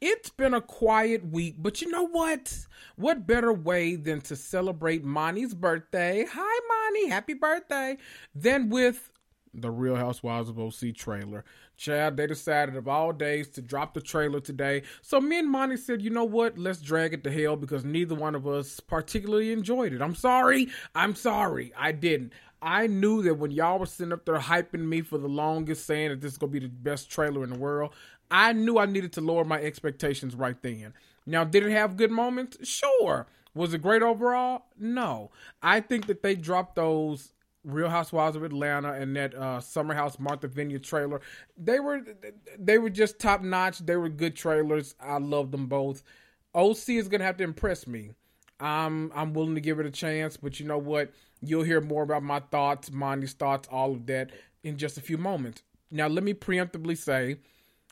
It's been a quiet week, but you know what? What better way than to celebrate Mani's birthday? Hi, Mani, happy birthday! Than with the Real Housewives of OC trailer. Chad, they decided of all days to drop the trailer today. So me and Mani said, you know what? Let's drag it to hell because neither one of us particularly enjoyed it. I'm sorry. I'm sorry. I didn't. I knew that when y'all were sitting up there hyping me for the longest, saying that this is gonna be the best trailer in the world, I knew I needed to lower my expectations right then. Now, did it have good moments? Sure. Was it great overall? No. I think that they dropped those Real Housewives of Atlanta and that uh, Summer House Martha Vineyard trailer. They were they were just top notch. They were good trailers. I love them both. OC is gonna have to impress me. I'm I'm willing to give it a chance, but you know what? You'll hear more about my thoughts, Mani's thoughts, all of that in just a few moments. Now, let me preemptively say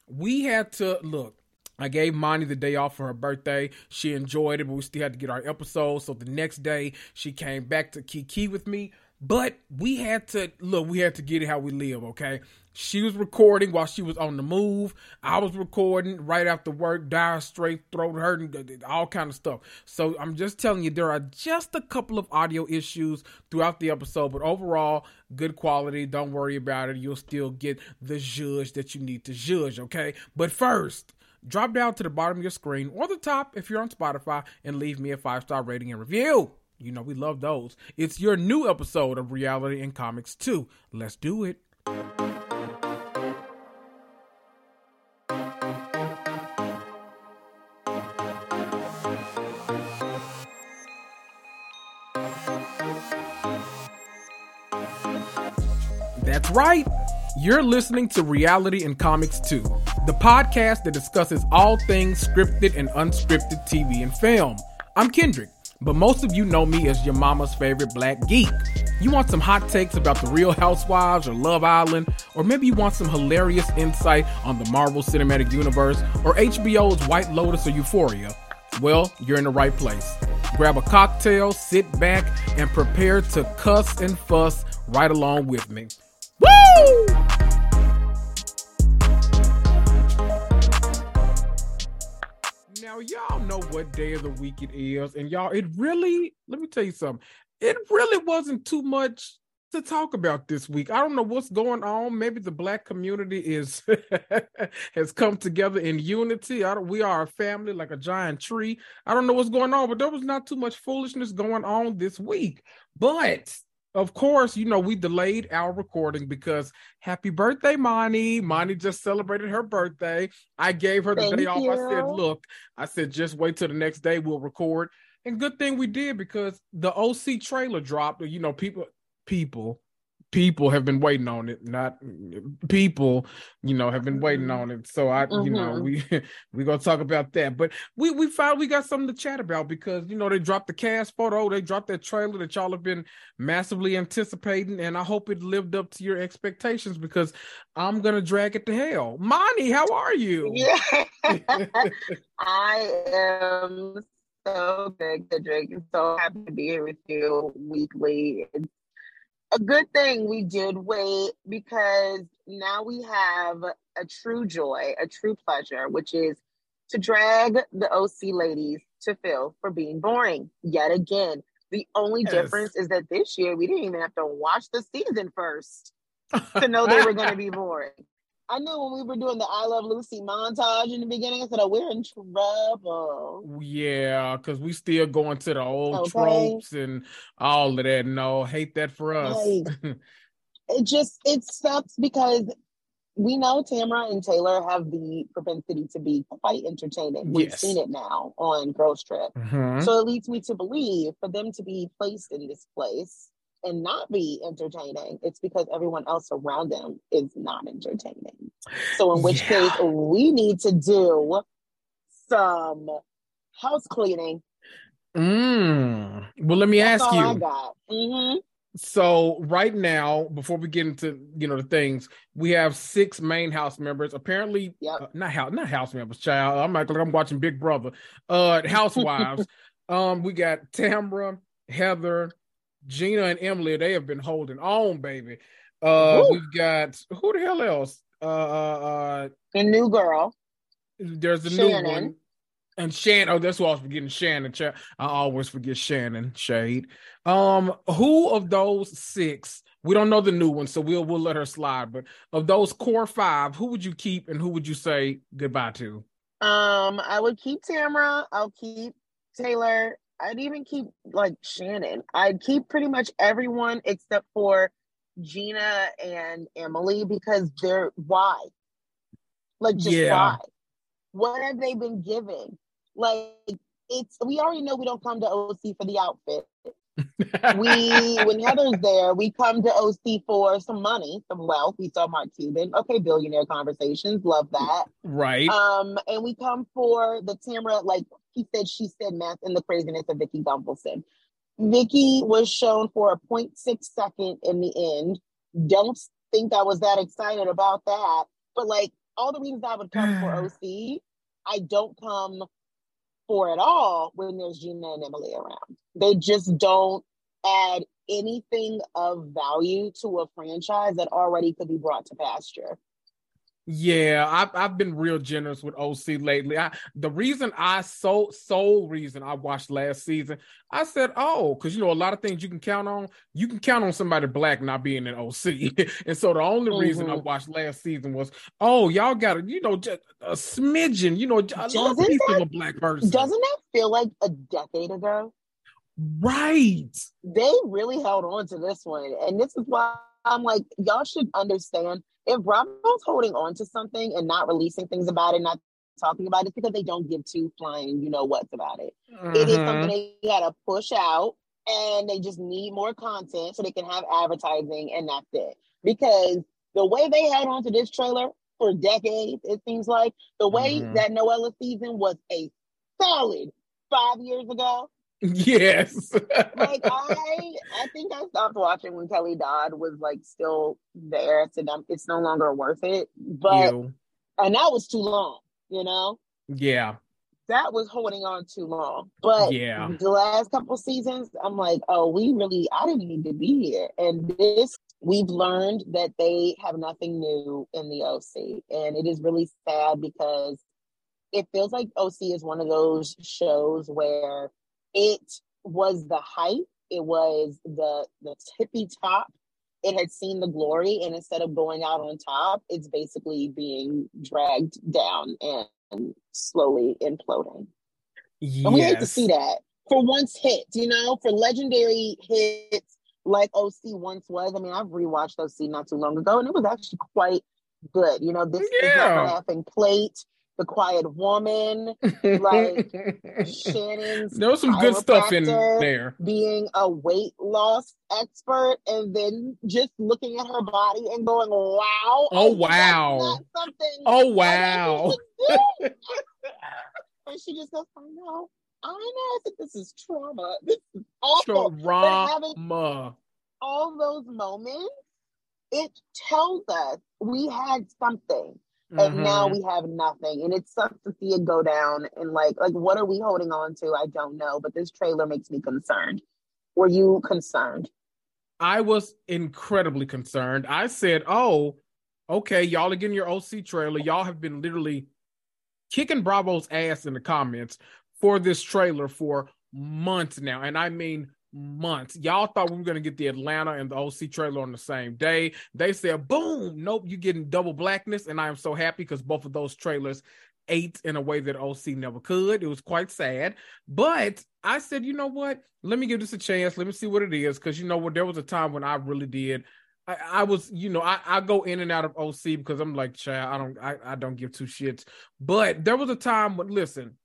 we had to look. I gave Mani the day off for her birthday. She enjoyed it, but we still had to get our episode. So the next day, she came back to Kiki with me. But we had to look, we had to get it how we live, okay? She was recording while she was on the move. I was recording right after work, dire straight, throat hurting, all kind of stuff. So I'm just telling you, there are just a couple of audio issues throughout the episode, but overall, good quality. Don't worry about it. You'll still get the judge that you need to judge, okay? But first, drop down to the bottom of your screen or the top if you're on Spotify and leave me a five star rating and review. You know, we love those. It's your new episode of Reality and Comics Too. Let's do it. That's right. You're listening to Reality and Comics Too, the podcast that discusses all things scripted and unscripted TV and film. I'm Kendrick, but most of you know me as your mama's favorite black geek. You want some hot takes about the Real Housewives or Love Island, or maybe you want some hilarious insight on the Marvel Cinematic Universe or HBO's White Lotus or Euphoria. Well, you're in the right place. Grab a cocktail, sit back, and prepare to cuss and fuss right along with me. Now y'all know what day of the week it is, and y'all, it really, let me tell you something. It really wasn't too much to talk about this week. I don't know what's going on. Maybe the black community is has come together in unity. I don't, we are a family like a giant tree. I don't know what's going on, but there was not too much foolishness going on this week. But of course, you know, we delayed our recording because happy birthday, Mani. Mani just celebrated her birthday. I gave her the Thank day you. off. I said, look, I said, just wait till the next day, we'll record. And good thing we did because the OC trailer dropped. You know, people, people, people have been waiting on it. Not people, you know, have been waiting on it. So I, you know, Mhm. we we gonna talk about that. But we we found we got something to chat about because you know they dropped the cast photo, they dropped that trailer that y'all have been massively anticipating, and I hope it lived up to your expectations because I'm gonna drag it to hell. Mani, how are you? Yeah. I am so good, Kendrick. So happy to be here with you weekly. It's a good thing we did wait because now we have a true joy, a true pleasure, which is to drag the OC ladies to Phil for being boring yet again. The only Yes. difference is that this year we didn't even have to watch the season first to know they were going to be boring. I knew when we were doing the I Love Lucy montage in the beginning, I said, oh, we're in trouble. Yeah, because we still going to the old okay. tropes and all of that. No, hate that for us. Like, it just, it sucks because we know Tamra and Taylor have the propensity to be quite entertaining. We've yes. seen it now on Girls Trip. Mm-hmm. So it leads me to believe for them to be placed in this place and not be entertaining, it's because everyone else around them is not entertaining. So, in which yeah. case, we need to do some house cleaning. Mm. Well, let me That's ask you. Mm-hmm. So right now, before we get into you know the things, we have six main house members. Apparently, yep. uh, not house, not house members. Child, I'm like I'm watching Big Brother. Uh, housewives. um, we got Tamra, Heather, Gina and Emily, they have been holding on, baby. Uh, Ooh. we've got who the hell else? Uh, uh, uh the new girl. There's the Shannon. new one. And Shannon, oh, that's what I was forgetting. Shannon, I always forget Shannon Shade. Um, who of those six? We don't know the new one, so we'll we'll let her slide. But of those core five, who would you keep and who would you say goodbye to? Um, I would keep Tamra. I'll keep Taylor I'd even keep like Shannon. I'd keep pretty much everyone except for Gina and Emily because they're why? Like just yeah. why? What have they been giving? Like it's we already know we don't come to OC for the outfit. we when Heather's there, we come to OC for some money, some wealth. We saw Mark Cuban. Okay, billionaire conversations. Love that. Right. Um, and we come for the Tamra, like he said, she said math and the craziness of Vicki Gunvalson. Vicki was shown for a 0.6 second in the end. Don't think I was that excited about that. But like all the reasons I would come for OC, I don't come for at all when there's Gina and Emily around. They just don't add anything of value to a franchise that already could be brought to pasture. Yeah, I've I've been real generous with OC lately. I the reason I so sole reason I watched last season, I said, oh, because you know a lot of things you can count on. You can count on somebody black not being an OC, and so the only mm-hmm. reason I mm-hmm. watched last season was, oh, y'all got to you know just a smidgen, you know, a little piece that, of a black person. Doesn't that feel like a decade ago? Right. They really held on to this one, and this is why I'm like, y'all should understand if Bravo's holding on to something and not releasing things about it, not talking about it, because they don't give two flying, you know what's about it. Mm-hmm. it is something mm-hmm. they gotta push out and they just need more content so they can have advertising and that's it. Because the way they held on to this trailer for decades, it seems like the way mm-hmm. that Noella season was a solid five years ago, Yes. like I I think I stopped watching when Kelly Dodd was like still there. So it's no longer worth it. But Ew. and that was too long, you know? Yeah. That was holding on too long. But yeah, the last couple seasons, I'm like, oh, we really I didn't need to be here. And this we've learned that they have nothing new in the OC. And it is really sad because it feels like OC is one of those shows where it was the hype. it was the the tippy top. It had seen the glory, and instead of going out on top, it's basically being dragged down and, and slowly imploding. Yes. And we hate to see that for once hits, you know, for legendary hits like OC once was. I mean, I've rewatched OC not too long ago, and it was actually quite good. You know, this yeah. is not laughing plate the quiet woman, like Shannon's. There was some good stuff in there. Being a weight loss expert and then just looking at her body and going, wow. Oh, wow. Something oh, wow. and she just goes, I know. I know. I think this is trauma. This is awful. Trauma. All those moments, it tells us we had something and mm-hmm. now we have nothing. And it sucks to see it go down and like like what are we holding on to? I don't know but this trailer makes me concerned. Were you concerned? I was incredibly concerned. I said oh okay y'all are getting your oc trailer. Y'all have been literally kicking bravo's ass in the comments for this trailer for months now. And i mean months. Y'all thought we were gonna get the Atlanta and the OC trailer on the same day. They said, boom, nope, you're getting double blackness. And I am so happy because both of those trailers ate in a way that OC never could. It was quite sad. But I said, you know what? Let me give this a chance. Let me see what it is. Cause you know what? There was a time when I really did. I, I was, you know, I, I go in and out of OC because I'm like, child, I don't I, I don't give two shits. But there was a time when listen,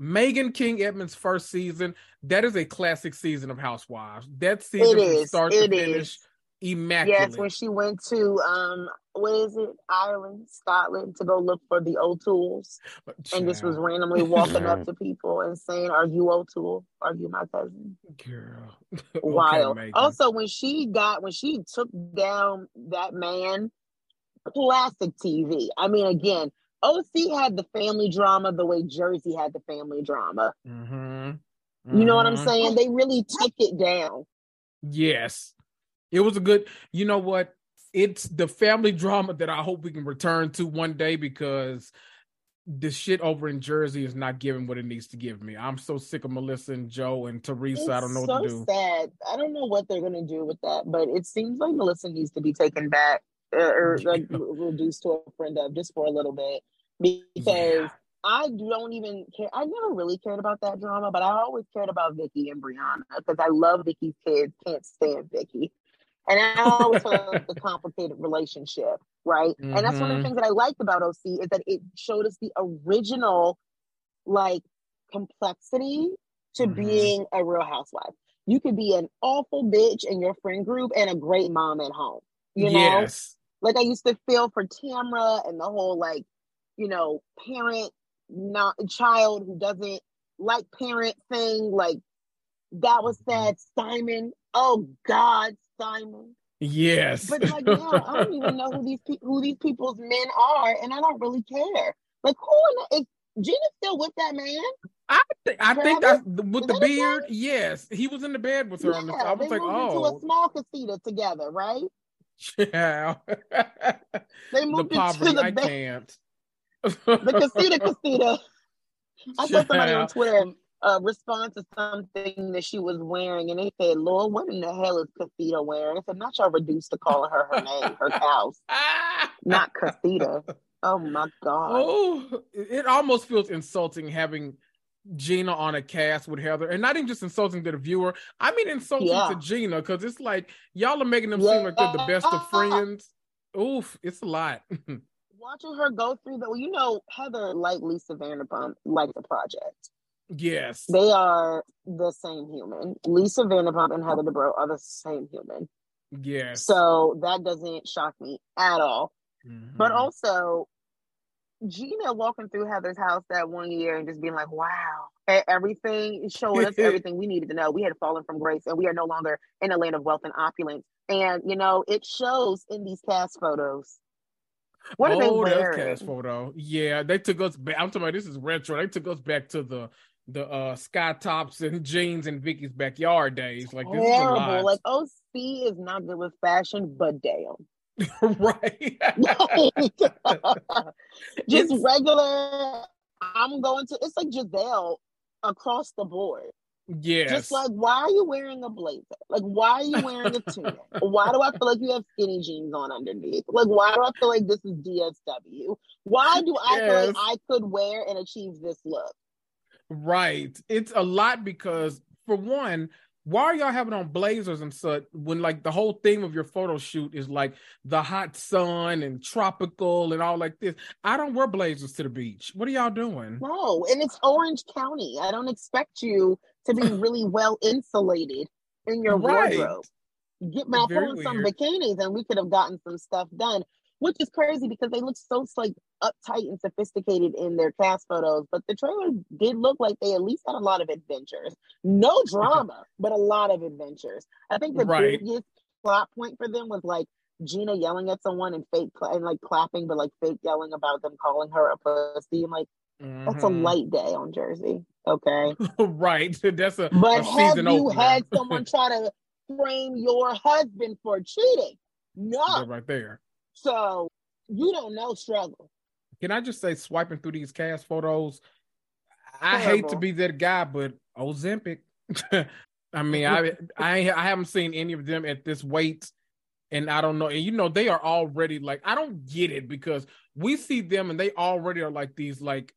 Meghan King Edmonds' first season, that is a classic season of Housewives. That season It is. start It to finish, is. immaculate. Yes, when she went to um, what is it, Ireland, Scotland, to go look for the O'Tools, and just was randomly walking up to people and saying, "Are you O'Toole? Are you my cousin?" girl. Okay, Wild. Megan. Also, when she got when she took down that man, classic TV. I mean, again, OC had the family drama the way Jersey had the family drama. Mhm. You know what I'm Mhm. saying? They really took it down. Yes. It was a good, you know what? It's the family drama that I hope we can return to one day because the shit over in Jersey is not giving what it needs to give me. I'm so sick of Melissa and Joe and Teresa. I don't know It's what to do. sad. I don't know what they're gonna do with that, but it seems like Melissa needs to be taken back uh, or like reduced to a friend of just for a little bit because Yeah. I don't even care. I never really cared about that drama, but I always cared about Vicki and Briana because I love Vicki's kids. Can't stand Vicki. And I always felt the complicated relationship, right? And that's one of the things that I liked about OC is that it showed us the original, like, complexity to Mhm. being a real housewife. You could be an awful bitch in your friend group and a great mom at home. You know, yes. Like I used to feel for Tamra and the whole like, you know, parent not child who doesn't like parent thing. Like that was mm-hmm. sad. Simon, oh God, Simon. Yes. But like now, I don't even know who these pe- who these people's men are, and I don't really care. Like who in the, is Gina still with that man? I think I think that's with Is the that beard. Yes, he was in the bed with her on the. I was they like, moved into a oh, small casita together, right? Yeah. They the moved into poverty, the I ba- can't. the casita casita. I saw somebody on Twitter uh, respond to something that she was wearing, and they said, "Lord, what in the hell is Casita wearing?" I said, "Not y'all reduced to calling her her name, her house, not Casita." Oh my god! Oh, it almost feels insulting having Gina on a cast with Heather, and not even just insulting to the viewer. I mean, insulting Yeah. to Gina because it's like y'all are making them seem like they're the best of friends. Oof, it's a lot. Watching her go through the, well, you know, Heather like Lisa Vanderpump like the project. yes. They are the same human. Lisa Vanderpump and Heather Dubrow are the same human. yes. So that doesn't shock me at all. But Mhm. also, Gina walking through Heather's house that one year and just being like, wow, everything showing us everything we needed to know. We had fallen from grace and we are no longer in a land of wealth and opulence. And, you know, it shows in these cast photos. What are they oh, that's wearing? cast photo. Yeah, they took us back. I'm talking about this is retro. They took us back to the the uh sky tops and jeans in Vicki's backyard days. Like this Terrible. Like, OC is not good with fashion, but damn. right. just regular. I'm going to, it's like Giselle across the board. Yeah. Just like, why are you wearing a blazer? Like, why are you wearing a tunic? why do I feel like you have skinny jeans on underneath? Like, why do I feel like this is DSW? Why do I feel like I could wear and achieve this look? Right. It's a lot because for one, why are y'all having on blazers and such when like the whole theme of your photo shoot is like the hot sun and tropical and all like this? I don't wear blazers to the beach. What are y'all doing? No, and it's Orange County. I don't expect you to be really well insulated in your Right. wardrobe. Get my on some bikinis and we could have gotten some stuff done, which is crazy because they look so like uptight and sophisticated in their cast photos. But the trailer did look like they at least had a lot of adventures. No drama, but a lot of adventures. I think the Right. biggest plot point for them was like Gina yelling at someone and fake cla- and like clapping, but like fake yelling about them calling her a pussy. I'm like, that's a Mhm. light day on Jersey. Okay. right. That's a, But a have you opener. had someone try to frame your husband for cheating? No. That right there. So you don't know struggle. Can I just say, swiping through these cast photos, I hate to be that guy, but Ozempic. I mean, I I I haven't seen any of them at this weight, and I don't know. And you know, they are already like I don't get it because we see them and they already are like these like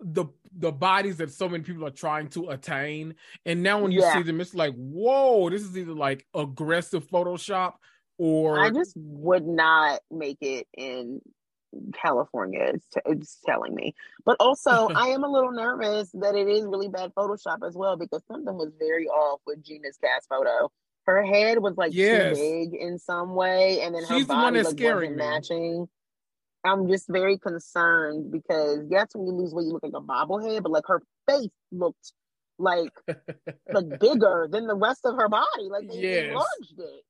the the bodies that so many people are trying to attain. And now when you yeah. see them, it's like, whoa, this is either like aggressive Photoshop or I just would not make it in California. It's, it's telling me, but also I am a little nervous that it is really bad Photoshop as well because something was very off with Gina's cast photo. Her head was like yes. too big in some way, and then her She's body the like, wasn't matching. I'm just very concerned because yes, when you lose weight, you look like a bobblehead, but like her face looked like like bigger than the rest of her body. Like they yes. enlarged it.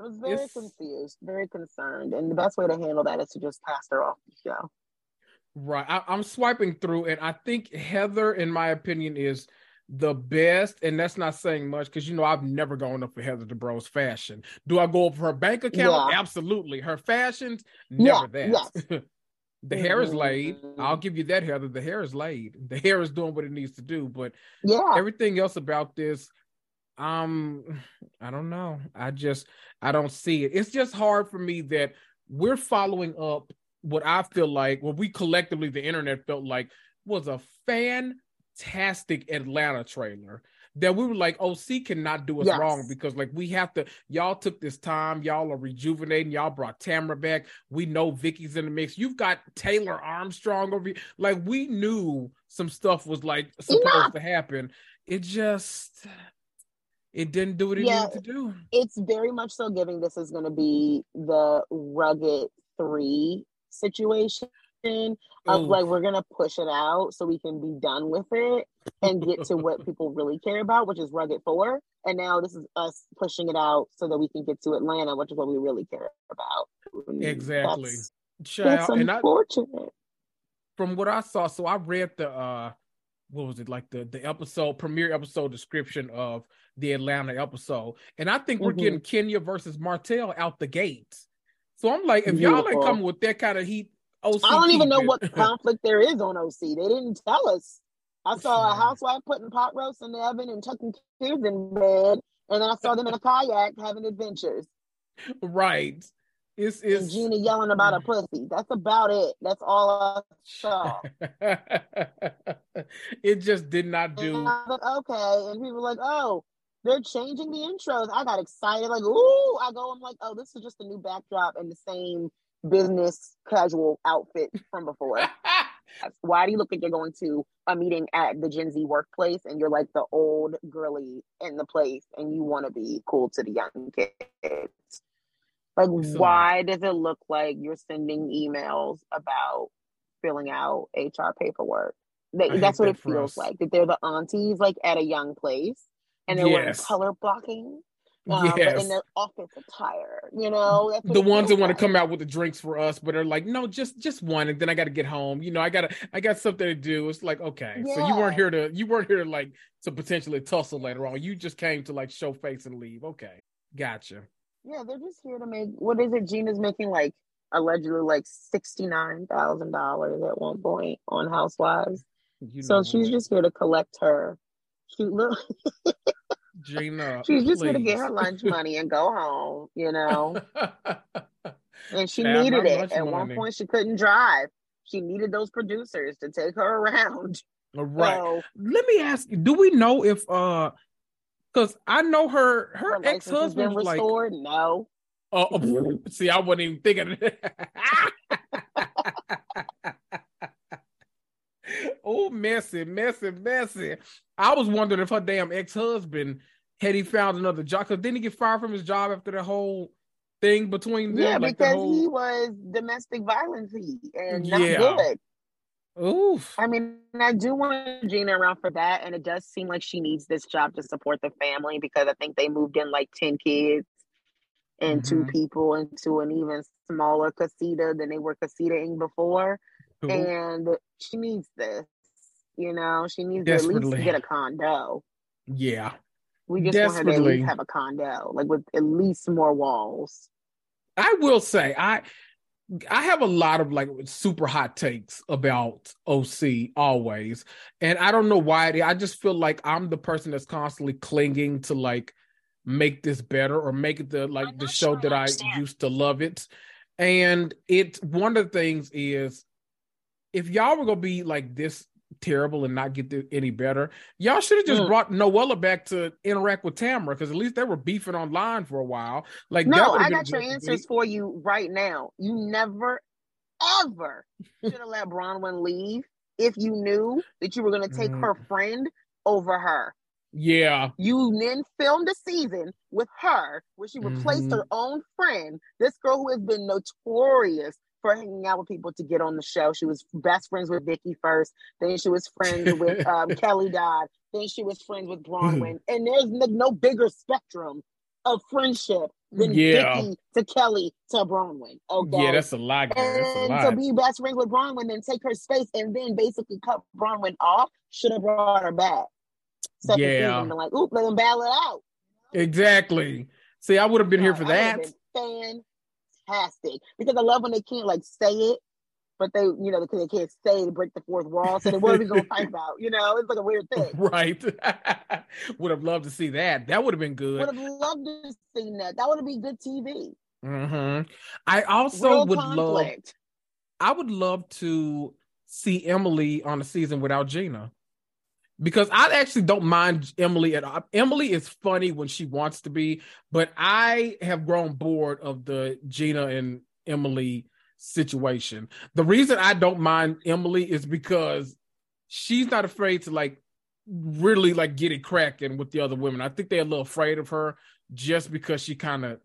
I was very confused, very concerned, and the best way to handle that is to just pass her off the show. Right. I, I'm swiping through, and I think Heather, in my opinion, is the best, and that's not saying much because you know I've never gone up for Heather Dubrow's fashion. Do I go up for her bank account? Yeah. Absolutely. Her fashions, never yeah, that. Yes. the mm-hmm. hair is laid. I'll mm-hmm. give you that, Heather. The hair is laid. The hair is doing what it needs to do. But yeah, everything else about this, um, I don't know. I just I don't see it. It's just hard for me that we're following up what I feel like, what we collectively, the internet felt like was a fantastic Atlanta trailer that we were like, OC cannot do us yes. wrong because like we have to. Y'all took this time. Y'all are rejuvenating. Y'all brought tamara back. We know Vicki's in the mix. You've got Taylor Armstrong over here. Like we knew some stuff was like supposed yeah. to happen. It just it didn't do what it yeah, needed to do. It's very much so giving this is going to be the rugged three situation of like we're gonna push it out so we can be done with it and get to what people really care about, which is Rugged Four. And now this is us pushing it out so that we can get to Atlanta, which is what we really care about. Exactly. That's, Child, that's unfortunate. I, from what I saw, so I read the uh what was it like the the episode premiere episode description of the Atlanta episode, and I think we're mm-hmm. getting Kenya versus Martell out the gates. So I'm like, if Beautiful. y'all ain't coming with that kind of heat OC I don't even know what conflict there is on OC. They didn't tell us. I saw a housewife putting pot roast in the oven and tucking kids in bed, and then I saw them in a kayak having adventures. Right. It's, it's and Gina yelling about a pussy. That's about it. That's all I saw. it just did not do. Like, okay, and people were like, "Oh, they're changing the intros." I got excited, like, "Ooh!" I go, I'm like, "Oh, this is just a new backdrop and the same business casual outfit from before. Why do you look like you're going to a meeting at the Gen Z workplace and you're like the old girly in the place and you want to be cool to the young kids? Like, why does it look like you're sending emails about filling out HR paperwork? That, that's what that it feels us. like. That they're the aunties like at a young place and they're yes. wearing color blocking um, yes. in their office attire. You know, the ones that want to come out with the drinks for us, but are like, no, just just one, and then I got to get home. You know, I got to I got something to do. It's like, okay, yeah. so you weren't here to you weren't here to like to potentially tussle later on. You just came to like show face and leave. Okay, gotcha. Yeah, they're just here to make. What is it? Gina's making like allegedly like sixty nine thousand dollars at one point on Housewives. You so she's just here to collect her cute little. Gina. She's just gonna get her lunch money and go home, you know. and she needed it. At one point, she couldn't drive. She needed those producers to take her around. Right. So, Let me ask you: Do we know if uh, because I know her her, her ex husband was like, no. Uh, see, I wasn't even thinking. oh, messy, messy, messy. I was wondering if her damn ex husband had he found another job. Because didn't he get fired from his job after the whole thing between them? Yeah, like because whole... he was domestic violence and not yeah. good. Oof. I mean, I do want Gina around for that, and it does seem like she needs this job to support the family because I think they moved in like ten kids and mm-hmm. two people into an even smaller casita than they were casitaing before. Ooh. And she needs this, you know, she needs to at least get a condo. Yeah. We just want her to at least have a condo, like with at least more walls. I will say, I I have a lot of like super hot takes about OC always. And I don't know why. I just feel like I'm the person that's constantly clinging to like make this better or make it the like the show sure that I, I used to love it. And it one of the things is if y'all were gonna be like this terrible and not get any better, y'all should have just mm. brought Noella back to interact with Tamara because at least they were beefing online for a while. Like, no, I got your answers for you right now. You never, ever should have let Braunwyn leave if you knew that you were going to take mm. her friend over her. Yeah. You then filmed a season with her where she replaced mm-hmm. her own friend, this girl who has been notorious for hanging out with people to get on the show. She was best friends with Vicki first, then she was friends with um, Kelly Dodd, then she was friends with Braunwyn. and there's no, no, bigger spectrum of friendship than yeah. Vicki to Kelly to Braunwyn. Okay, yeah, that's a lot. Girl. And a lot. to be best friends with Braunwyn and take her space, and then basically cut Braunwyn off. Should have brought her back. Yeah, like, oop, let them battle it out. Exactly. See, I would have been here for that. Fan fantastic because I love when they can't like say it, but they, you know, because they can't say to break the fourth wall. So then what are we gonna fight about? You know, it's like a weird thing. Right. would have loved to see that. That would have been good. Would have loved to see that. That would have been good TV. Mm-hmm. I also Real would conflict. love. I would love to see Emily on a season without Gina because I actually don't mind Emily at all. Emily is funny when she wants to be, but I have grown bored of the Gina and Emily situation. The reason I don't mind Emily is because she's not afraid to like really like get it cracking with the other women. I think they're a little afraid of her just because she kind of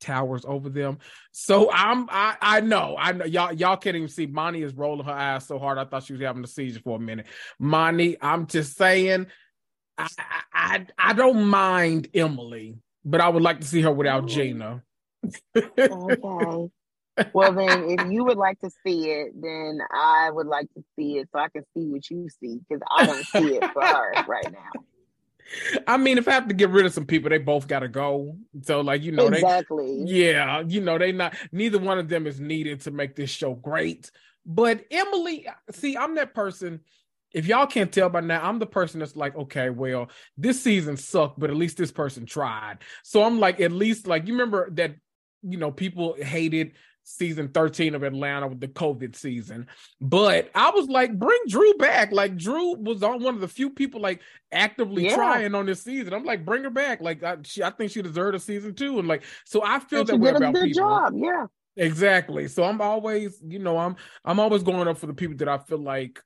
towers over them. So I'm I I know I know y'all y'all can't even see Mani is rolling her eyes so hard. I thought she was having a seizure for a minute. Mani, I'm just saying, I I I don't mind Emily, but I would like to see her without Gina. okay. Well then, if you would like to see it, then I would like to see it so I can see what you see because I don't see it for her right now. I mean, if I have to get rid of some people, they both got to go. So, like, you know, exactly. They, yeah, you know, they not neither one of them is needed to make this show great. But Emily, see, I'm that person. If y'all can't tell by now, I'm the person that's like, okay, well, this season sucked, but at least this person tried. So I'm like, at least, like, you remember that, you know, people hated season 13 of Atlanta with the COVID season. But I was like, bring Drew back. Like Drew was on one of the few people like actively yeah. trying on this season. I'm like, bring her back. Like I, she, I think she deserved a season two. And like, so I feel and that way about people. Job. Yeah. Exactly. So I'm always, you know, I'm I'm always going up for the people that I feel like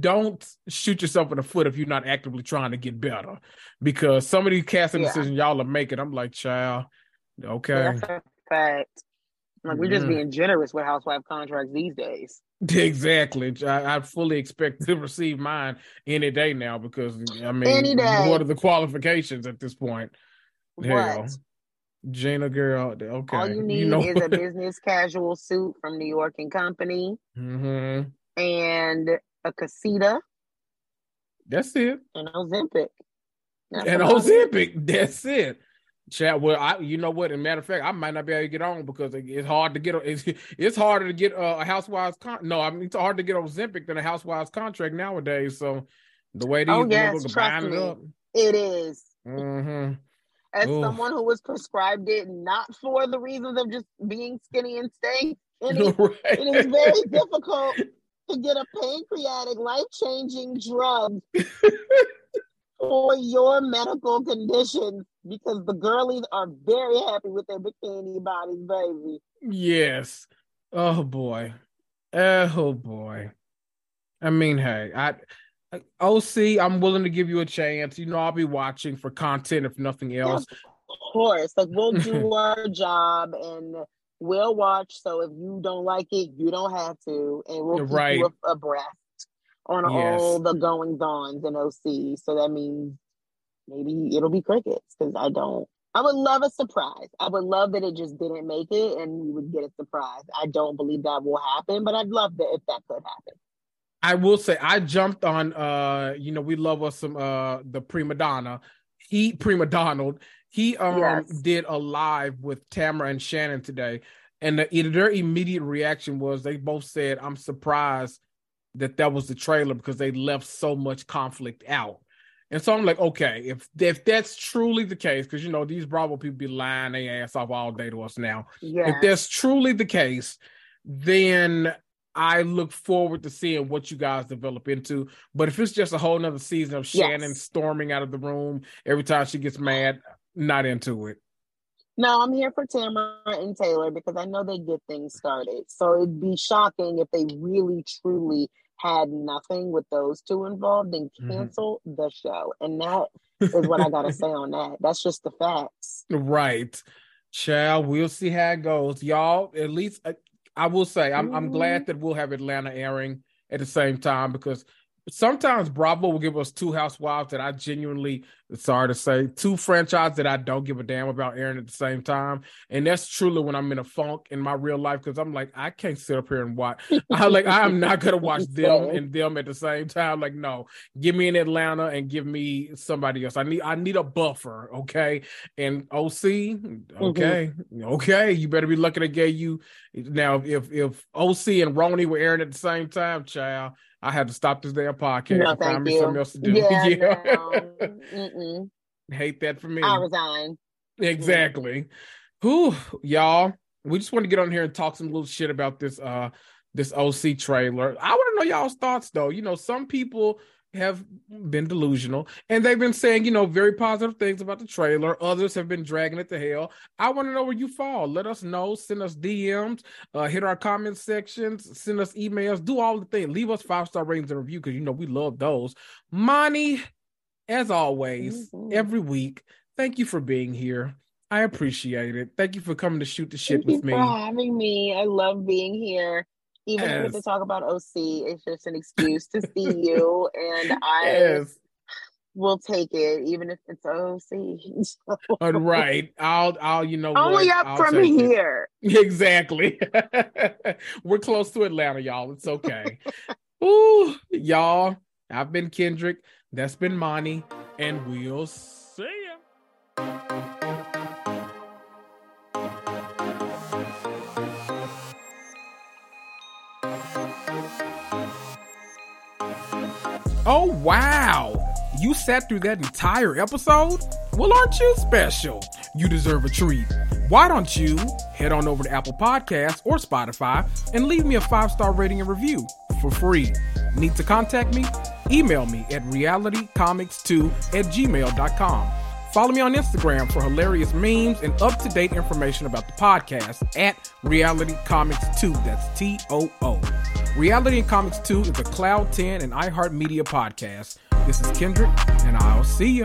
don't shoot yourself in the foot if you're not actively trying to get better. Because some of these casting yeah. decisions y'all are making, I'm like, child, okay. Yeah, fact. Like we're just being generous with housewife contracts these days. Exactly. I, I, fully expect to receive mine any day now because I mean, what are the qualifications at this point? Hell, Gina girl. Okay. All you need you know. is a business casual suit from New York and Company, mm-hmm. and a casita. That's it. And Ozempic. That's and Ozempic. That's it. Chat. Well, I you know what? As a matter of fact, I might not be able to get on because it's hard to get. It's, it's harder to get a housewives. Con- no, I mean it's hard to get Ozempic than a housewives contract nowadays. So the way these oh, yes, trust me, it up, it is. Mm-hmm. As Oof. someone who was prescribed it not for the reasons of just being skinny and staying skinny, right. it is very difficult to get a pancreatic life changing drug for your medical conditions because the girlies are very happy with their bikini bodies, baby. Yes. Oh boy. Oh boy. I mean, hey, I OC, I'm willing to give you a chance. You know, I'll be watching for content if nothing else. of course. Like we'll do our job and we'll watch. So if you don't like it, you don't have to. And we'll keep right. you abreast on yes. all the goings ons in OC. So that means maybe it'll be crickets because I don't. I would love a surprise. I would love that it just didn't make it and we would get a surprise. I don't believe that will happen, but I'd love that if that could happen. I will say I jumped on uh you know we love us some uh the prima donna. He prima Donald. He um yes. did a live with Tamara and Shannon today and the, their immediate reaction was they both said, "I'm surprised that that was the trailer because they left so much conflict out." And so I'm like, okay, if if that's truly the case, because you know these Bravo people be lying their ass off all day to us now. Yeah. If that's truly the case, then I look forward to seeing what you guys develop into. But if it's just a whole nother season of Shannon Yes. storming out of the room every time she gets mad, not into it. No, I'm here for Tamara and Taylor because I know they get things started. So it'd be shocking if they really truly had nothing with those two involved and cancel the show. And that is what I gotta say on that. That's just the facts. Right. Child, we'll see how it goes. Y'all, at least uh, I will say I'm I'm glad that we'll have Atlanta airing at the same time because sometimes Bravo will give us two housewives that I genuinely sorry to say, two franchises that I don't give a damn about airing at the same time. And that's truly when I'm in a funk in my real life because I'm like, I can't sit up here and watch. I like I'm not gonna watch them and them at the same time. Like, no, give me in Atlanta and give me somebody else. I need I need a buffer, okay? And OC, okay, okay, you better be lucky to get you now. If if OC and RHONY were airing at the same time, child, I had to stop this damn podcast No, and find me you. something else to do. Yeah, no. Mm-mm. hate that for me. I resign. Exactly. Whew, y'all. We just want to get on here and talk some little shit about this uh this OC trailer. I want to know y'all's thoughts though. You know, some people have been delusional and they've been saying, you know, very positive things about the trailer. Others have been dragging it to hell. I want to know where you fall. Let us know. Send us DMs, uh, hit our comment sections, send us emails, do all the things. Leave us five star ratings and review because you know we love those. Mani, as always, Mhm. every week, thank you for being here. I appreciate it. Thank you for coming to shoot the shit Thank you with me. for having me. I love being here. Even if we to talk about OC, it's just an excuse to see you, and I Yes. will take it, even if it's OC. All right. I'll I'll you know Only what? up I'll from take it. here. Exactly. We're close to Atlanta, y'all. It's okay. Ooh, y'all. I've been Kendrick. That's been Mani, and we'll see ya. Oh, wow. You sat through that entire episode? Well, aren't you special? You deserve a treat. Why don't you head on over to Apple Podcasts or Spotify and leave me a five star rating and review for free? Need to contact me? Email me at realitycomicstoo at gmail.com. Follow me on Instagram for hilarious memes and up to date information about the podcast at Reality Comics Too. That's T O O. Reality and Comics Too is a Cloud 10 and iHeartMedia podcast. This is Kendrick, and I'll see you.